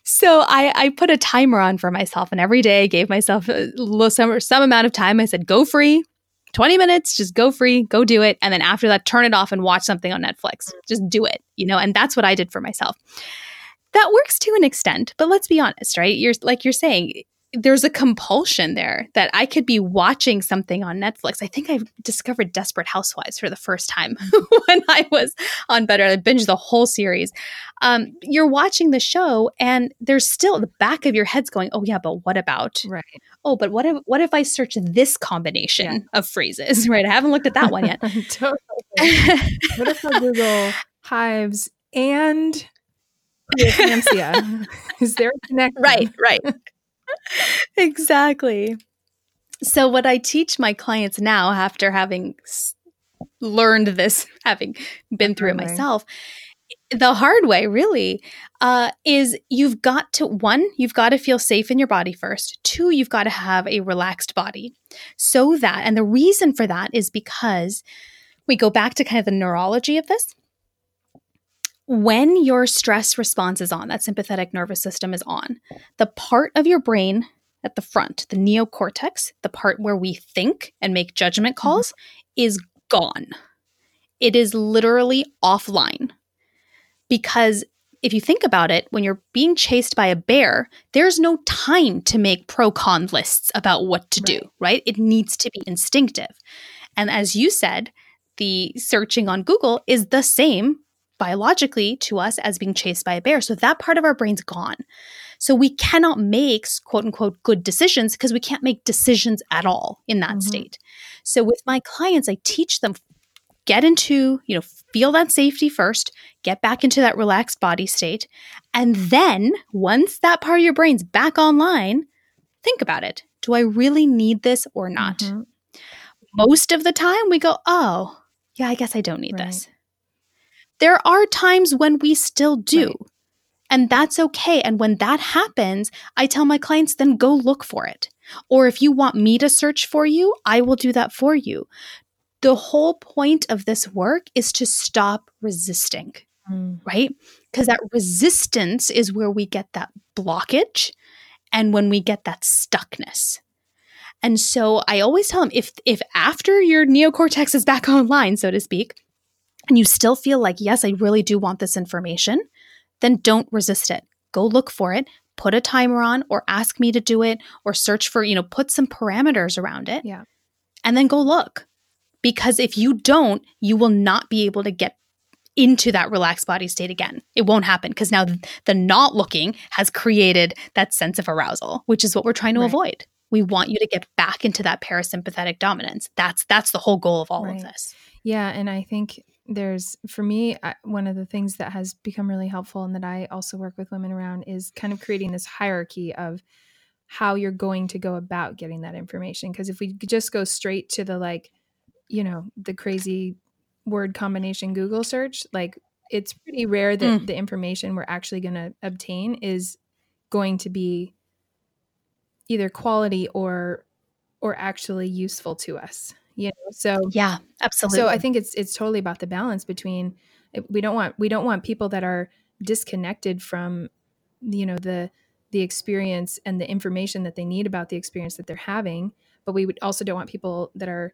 Speaker 2: so I, I put a timer on for myself, and every day I gave myself a little, some, some amount of time. I said, go free, 20 minutes, just go free, go do it. And then after that, turn it off and watch something on Netflix. Just do it, you know? And that's what I did for myself. That works to an extent, but let's be honest, right? You're like you're saying, there's a compulsion there that I could be watching something on Netflix. I think I discovered Desperate Housewives for the first time when I was on Better. I binged the whole series. Um, you're watching the show, and there's still the back of your head's going, "Oh yeah, but what about?
Speaker 1: Right?
Speaker 2: Oh, but what if what if I search this combination yeah. of phrases? Right? I haven't looked at that one yet. totally.
Speaker 1: what if I Google hives and preeclampsia? Is there a connection?
Speaker 2: Right. Right exactly. So, what I teach my clients now, after having learned this, having been through it myself, the hard way really uh, is you've got to one you've got to feel safe in your body first. Two you've got to have a relaxed body. So that and the reason for that is because we go back to kind of the neurology of this when your stress response is on, that sympathetic nervous system is on, the part of your brain at the front, the neocortex, the part where we think and make judgment mm-hmm. calls, mm-hmm. is gone. It is literally offline. Because if you think about it, when you're being chased by a bear, there's no time to make pro con lists about what to right. do, right? It needs to be instinctive. And as you said, the searching on Google is the same biologically to us as being chased by a bear. So that part of our brain's gone. So we cannot make quote unquote good decisions because we can't make decisions at all in that mm-hmm. state. So with my clients, I teach them get into, you know, feel that safety first, get back into that relaxed body state. And then once that part of your brain's back online, think about it. Do I really need this or not? Mm-hmm. Most of the time we go, oh, yeah, I guess I don't need right. this there are times when we still do. Right. And that's okay. And when that happens, I tell my clients, then go look for it. Or if you want me to search for you, I will do that for you. The whole point of this work is to stop resisting, mm. right? Because that resistance is where we get that blockage and when we get that stuckness. And so I always tell them if if after your neocortex is back online, so to speak, and you still feel like, yes, I really do want this information, then don't resist it. Go look for it. put a timer on or ask me to do it or search for, you know, put some parameters around it.
Speaker 1: Yeah.
Speaker 2: And then go look. Because if you don't, you will not be able to get into that relaxed body state again. It won't happen because now the not looking has created that sense of arousal, which is what we're trying to right. avoid. We want you to get back into that parasympathetic dominance. That's that's the whole goal of all right. of this.
Speaker 1: Yeah, and I think there's for me one of the things that has become really helpful and that I also work with women around is kind of creating this hierarchy of how you're going to go about getting that information because if we just go straight to the like you know the crazy word combination Google search, like it's pretty rare that mm. the information we're actually going to obtain is going to be either quality or or actually useful to us you know so
Speaker 2: yeah absolutely
Speaker 1: so i think it's it's totally about the balance between eh, we don't want we don't want people that are disconnected from you know the the experience and the information that they need about the experience that they're having but we would also don't want people that are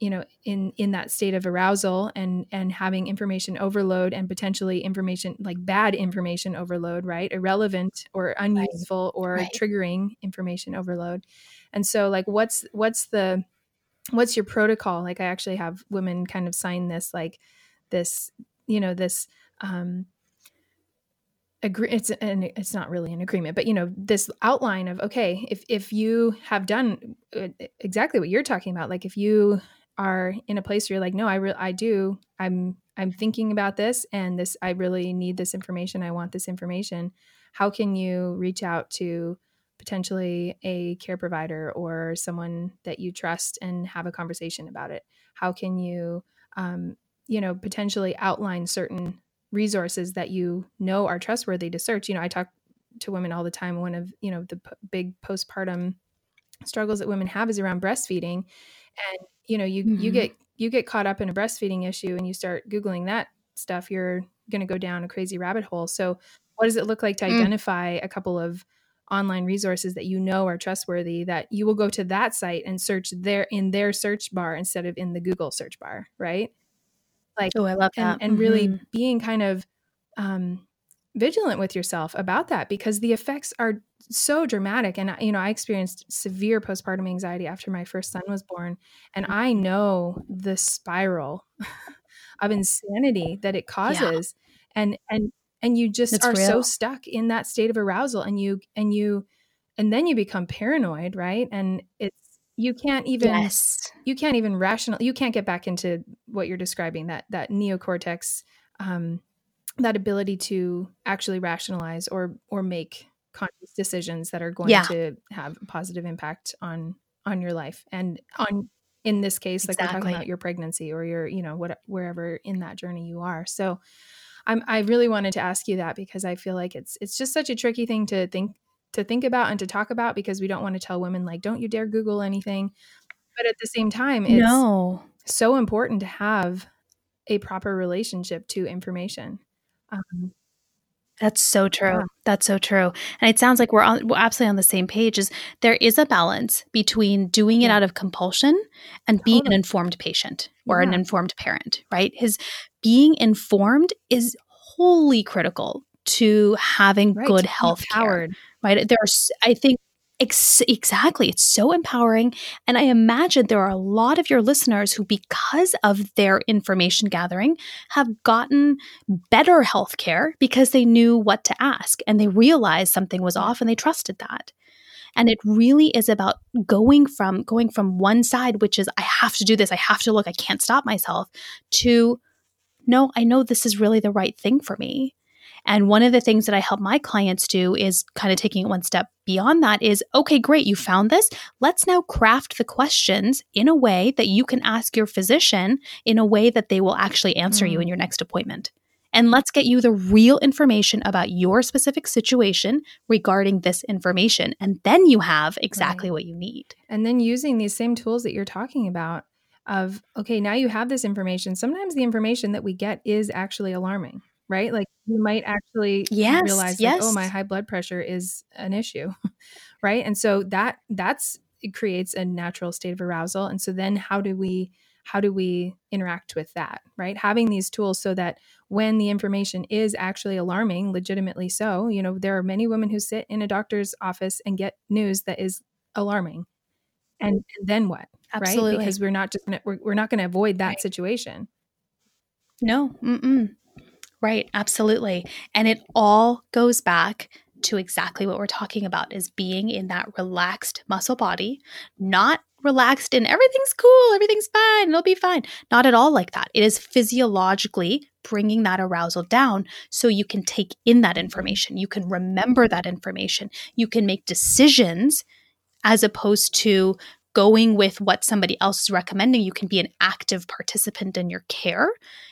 Speaker 1: you know in in that state of arousal and and having information overload and potentially information like bad information overload right irrelevant or unuseful right. or right. triggering information overload and so like what's what's the what's your protocol like i actually have women kind of sign this like this you know this um agree it's an it's not really an agreement but you know this outline of okay if if you have done uh, exactly what you're talking about like if you are in a place where you're like, no, I really, I do. I'm, I'm thinking about this and this, I really need this information. I want this information. How can you reach out to potentially a care provider or someone that you trust and have a conversation about it? How can you, um, you know, potentially outline certain resources that you know are trustworthy to search? You know, I talk to women all the time. One of, you know, the p- big postpartum struggles that women have is around breastfeeding and you know you mm-hmm. you get you get caught up in a breastfeeding issue and you start googling that stuff you're going to go down a crazy rabbit hole so what does it look like to mm. identify a couple of online resources that you know are trustworthy that you will go to that site and search there in their search bar instead of in the google search bar right
Speaker 2: like oh i love
Speaker 1: that and, and mm-hmm. really being kind of um, vigilant with yourself about that because the effects are so dramatic and you know i experienced severe postpartum anxiety after my first son was born and i know the spiral of insanity that it causes yeah. and and and you just it's are real. so stuck in that state of arousal and you and you and then you become paranoid right and it's you can't even yes. you can't even rational you can't get back into what you're describing that that neocortex um that ability to actually rationalize or or make conscious decisions that are going yeah. to have a positive impact on on your life and on in this case like exactly. we're talking about your pregnancy or your you know what wherever in that journey you are so i'm i really wanted to ask you that because i feel like it's it's just such a tricky thing to think to think about and to talk about because we don't want to tell women like don't you dare google anything but at the same time it's no. so important to have a proper relationship to information um,
Speaker 2: that's so true. Yeah. That's so true. And it sounds like we're, on, we're absolutely on the same page. Is there is a balance between doing it out of compulsion and totally. being an informed patient or yeah. an informed parent, right? His being informed is wholly critical to having right. good health care. Right. There's I think Ex- exactly. It's so empowering. And I imagine there are a lot of your listeners who, because of their information gathering, have gotten better healthcare because they knew what to ask and they realized something was off and they trusted that. And it really is about going from going from one side, which is I have to do this, I have to look, I can't stop myself, to no, I know this is really the right thing for me. And one of the things that I help my clients do is kind of taking it one step beyond that is okay, great, you found this. Let's now craft the questions in a way that you can ask your physician in a way that they will actually answer mm. you in mm. your next appointment. And let's get you the real information about your specific situation regarding this information. And then you have exactly right. what you need.
Speaker 1: And then using these same tools that you're talking about of, okay, now you have this information. Sometimes the information that we get is actually alarming right? Like you might actually yes, realize yes. Like, oh, my high blood pressure is an issue, right? And so that that's it creates a natural state of arousal. And so then how do we how do we interact with that right having these tools so that when the information is actually alarming legitimately so you know there are many women who sit in a doctor's office and get news that is alarming and, mm. and then what
Speaker 2: Absolutely.
Speaker 1: right because we're not just gonna, we're, we're not going to avoid that
Speaker 2: right.
Speaker 1: situation
Speaker 2: no mm-mm. right absolutely and it all goes back to exactly what we're talking about is being in that relaxed muscle body, not relaxed and everything's cool, everything's fine, it'll be fine. Not at all like that. It is physiologically bringing that arousal down so you can take in that information. You can remember that information. You can make decisions as opposed to going with what somebody else is recommending. You can be an active participant in your care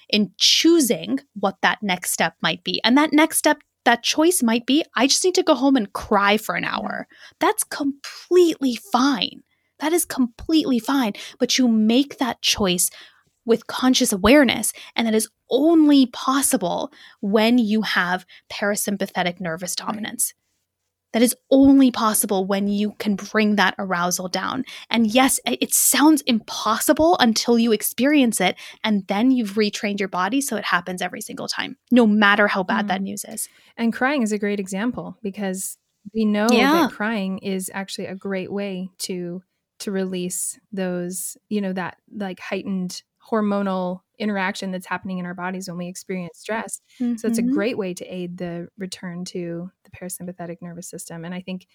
Speaker 2: in choosing what that next step might be. And that next step that choice might be I just need to go home and cry for an hour. That's completely fine. That is completely fine. But you make that choice with conscious awareness. And that is only possible when you have parasympathetic nervous dominance. That is only possible when you can bring that arousal down. And yes, it sounds impossible until you experience it. And then you've retrained your body. So it happens every single time, no matter how bad mm. that news is.
Speaker 1: And crying is a great example because we know yeah. that crying is actually a great way to to release those you know that like heightened hormonal interaction that's happening in our bodies when we experience stress. Mm-hmm. So it's a mm-hmm. great way to aid the return to the parasympathetic nervous system. And I think,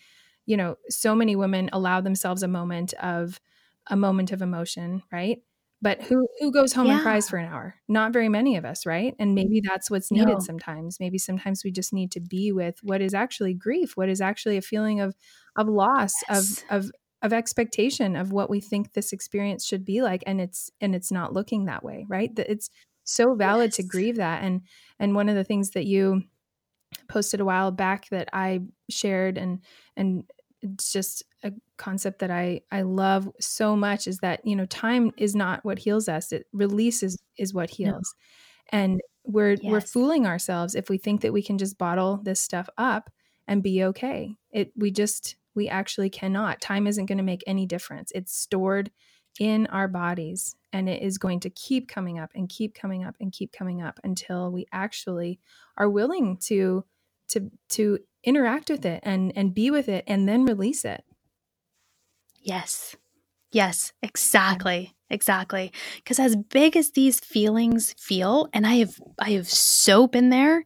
Speaker 1: you know, so many women allow themselves a moment of a moment of emotion, right? But who who goes home yeah. and cries for an hour? Not very many of us, right? And maybe that's what's needed no. sometimes. Maybe sometimes we just need to be with what is actually grief, what is actually a feeling of of loss, yes. of of of expectation of what we think this experience should be like and it's and it's not looking that way right that it's so valid yes. to grieve that and and one of the things that you posted a while back that i shared and and it's just a concept that i i love so much is that you know time is not what heals us it releases is what heals no. and we're yes. we're fooling ourselves if we think that we can just bottle this stuff up and be okay it we just we actually cannot. Time isn't going to make any difference. It's stored in our bodies and it is going to keep coming up and keep coming up and keep coming up until we actually are willing to to to interact with it and and be with it and then release it.
Speaker 2: Yes. Yes, exactly. Exactly. Cuz as big as these feelings feel and I have I have so been there,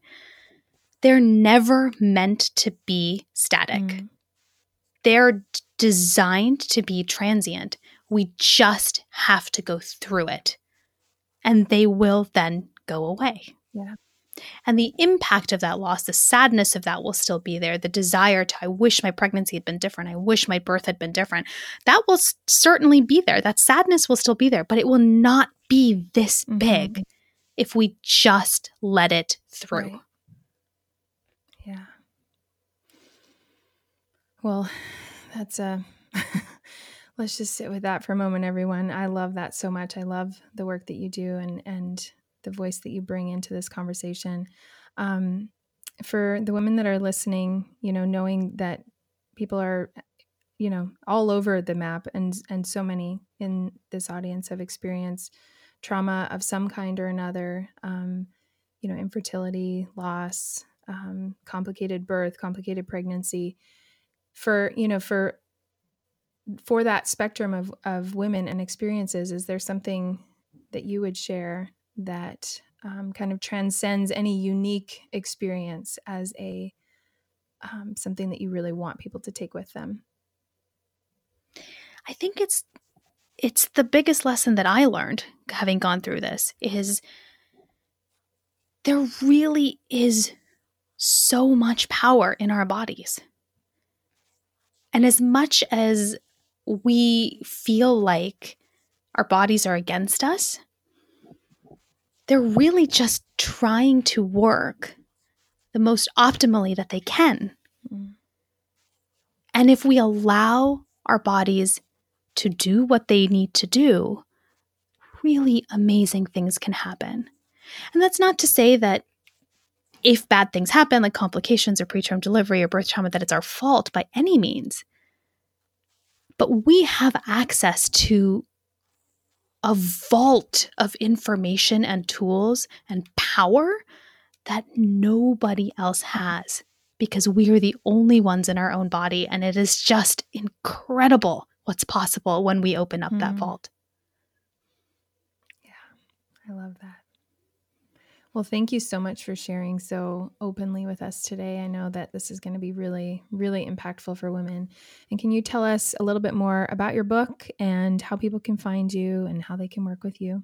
Speaker 2: they're never meant to be static. Mm they're designed to be transient. We just have to go through it. And they will then go away.
Speaker 1: Yeah.
Speaker 2: And the impact of that loss, the sadness of that will still be there. The desire to, I wish my pregnancy had been different. I wish my birth had been different. That will s- certainly be there. That sadness will still be there, but it will not be this mm-hmm. big if we just let it through. Right.
Speaker 1: Well, that's a. let's just sit with that for a moment, everyone. I love that so much. I love the work that you do and and the voice that you bring into this conversation. Um, for the women that are listening, you know, knowing that people are, you know, all over the map, and and so many in this audience have experienced trauma of some kind or another. Um, you know, infertility, loss, um, complicated birth, complicated pregnancy for you know for for that spectrum of of women and experiences is there something that you would share that um, kind of transcends any unique experience as a um, something that you really want people to take with them?
Speaker 2: I think it's it's the biggest lesson that i learned having gone through this is there really is so much power in our bodies and as much as we feel like our bodies are against us, they're really just trying to work the most optimally that they can. Mm. And if we allow our bodies to do what they need to do, really amazing things can happen. And that's not to say that if bad things happen, like complications or preterm delivery or birth trauma, that it's our fault by any means. But we have access to a vault of information and tools and power that nobody else has because we are the only ones in our own body. And it is just incredible what's possible when we open up mm. that vault.
Speaker 1: Yeah, I love that. Well, thank you so much for sharing so openly with us today. I know that this is going to be really, really impactful for women. And can you tell us a little bit more about your book and how people can find you and how they can work with you?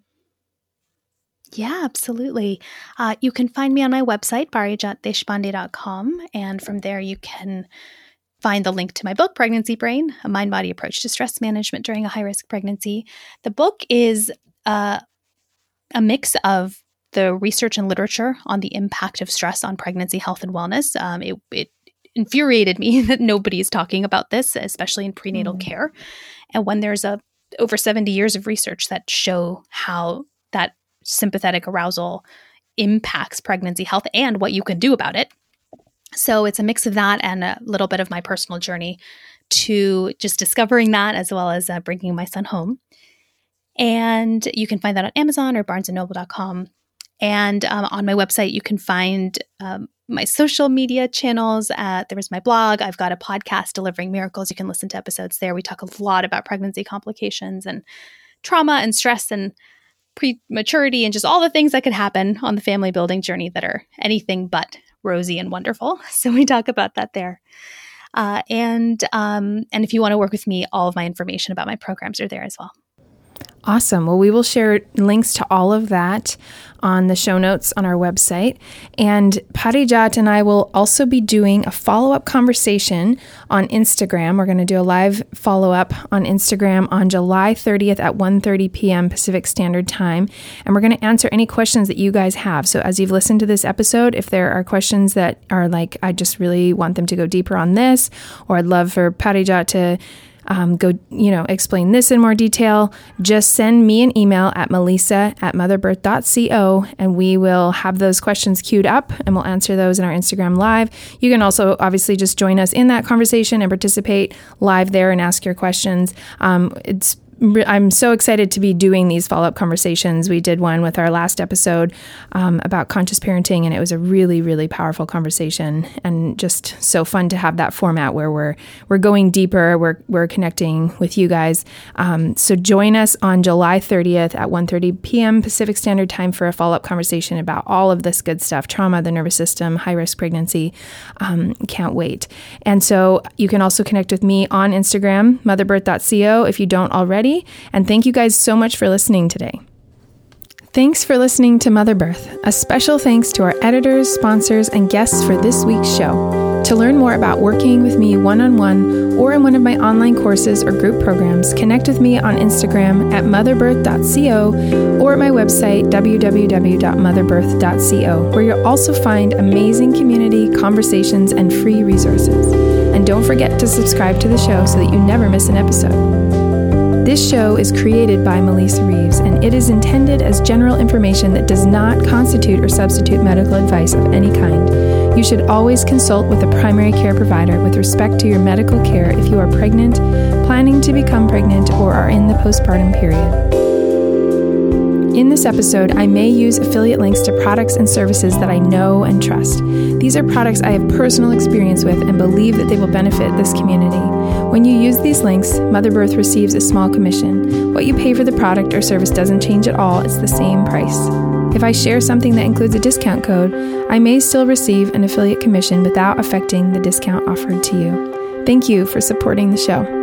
Speaker 2: Yeah, absolutely. Uh, you can find me on my website, parijatdeshpande.com. And from there, you can find the link to my book, Pregnancy Brain A Mind Body Approach to Stress Management During a High Risk Pregnancy. The book is uh, a mix of the research and literature on the impact of stress on pregnancy health and wellness. Um, it, it, infuriated me that nobody is talking about this, especially in prenatal mm. care. And when there's a over 70 years of research that show how that sympathetic arousal impacts pregnancy health and what you can do about it. So it's a mix of that and a little bit of my personal journey to just discovering that as well as uh, bringing my son home. And you can find that on Amazon or barnesandnoble.com. And um, on my website, you can find um, my social media channels. Uh, there is my blog. I've got a podcast, Delivering Miracles. You can listen to episodes there. We talk a lot about pregnancy complications and trauma and stress and prematurity and just all the things that could happen on the family building journey that are anything but rosy and wonderful. So we talk about that there. Uh, and um, and if you want to work with me, all of my information about my programs are there as well.
Speaker 1: Awesome. Well, we will share links to all of that on the show notes on our website. And Parijat and I will also be doing a follow up conversation on Instagram. We're going to do a live follow up on Instagram on July 30th at 1:30 p.m. Pacific Standard Time, and we're going to answer any questions that you guys have. So as you've listened to this episode, if there are questions that are like I just really want them to go deeper on this, or I'd love for Parijat to um, go, you know, explain this in more detail, just send me an email at melissa at motherbirth.co and we will have those questions queued up and we'll answer those in our Instagram live. You can also obviously just join us in that conversation and participate live there and ask your questions. Um, it's I'm so excited to be doing these follow up conversations. We did one with our last episode um, about conscious parenting, and it was a really, really powerful conversation, and just so fun to have that format where we're we're going deeper, we're we're connecting with you guys. Um, so join us on July 30th at 1:30 p.m. Pacific Standard Time for a follow up conversation about all of this good stuff: trauma, the nervous system, high risk pregnancy. Um, can't wait. And so you can also connect with me on Instagram, motherbirth.co, if you don't already and thank you guys so much for listening today. Thanks for listening to Mother Birth. A special thanks to our editors, sponsors, and guests for this week's show. To learn more about working with me one on one or in one of my online courses or group programs, connect with me on Instagram at motherbirth.co or at my website, www.motherbirth.co, where you'll also find amazing community, conversations, and free resources. And don't forget to subscribe to the show so that you never miss an episode. This show is created by Melissa Reeves, and it is intended as general information that does not constitute or substitute medical advice of any kind. You should always consult with a primary care provider with respect to your medical care if you are pregnant, planning to become pregnant, or are in the postpartum period. In this episode, I may use affiliate links to products and services that I know and trust. These are products I have personal experience with and believe that they will benefit this community. When you use these links, Mother Birth receives a small commission. What you pay for the product or service doesn't change at all, it's the same price. If I share something that includes a discount code, I may still receive an affiliate commission without affecting the discount offered to you. Thank you for supporting the show.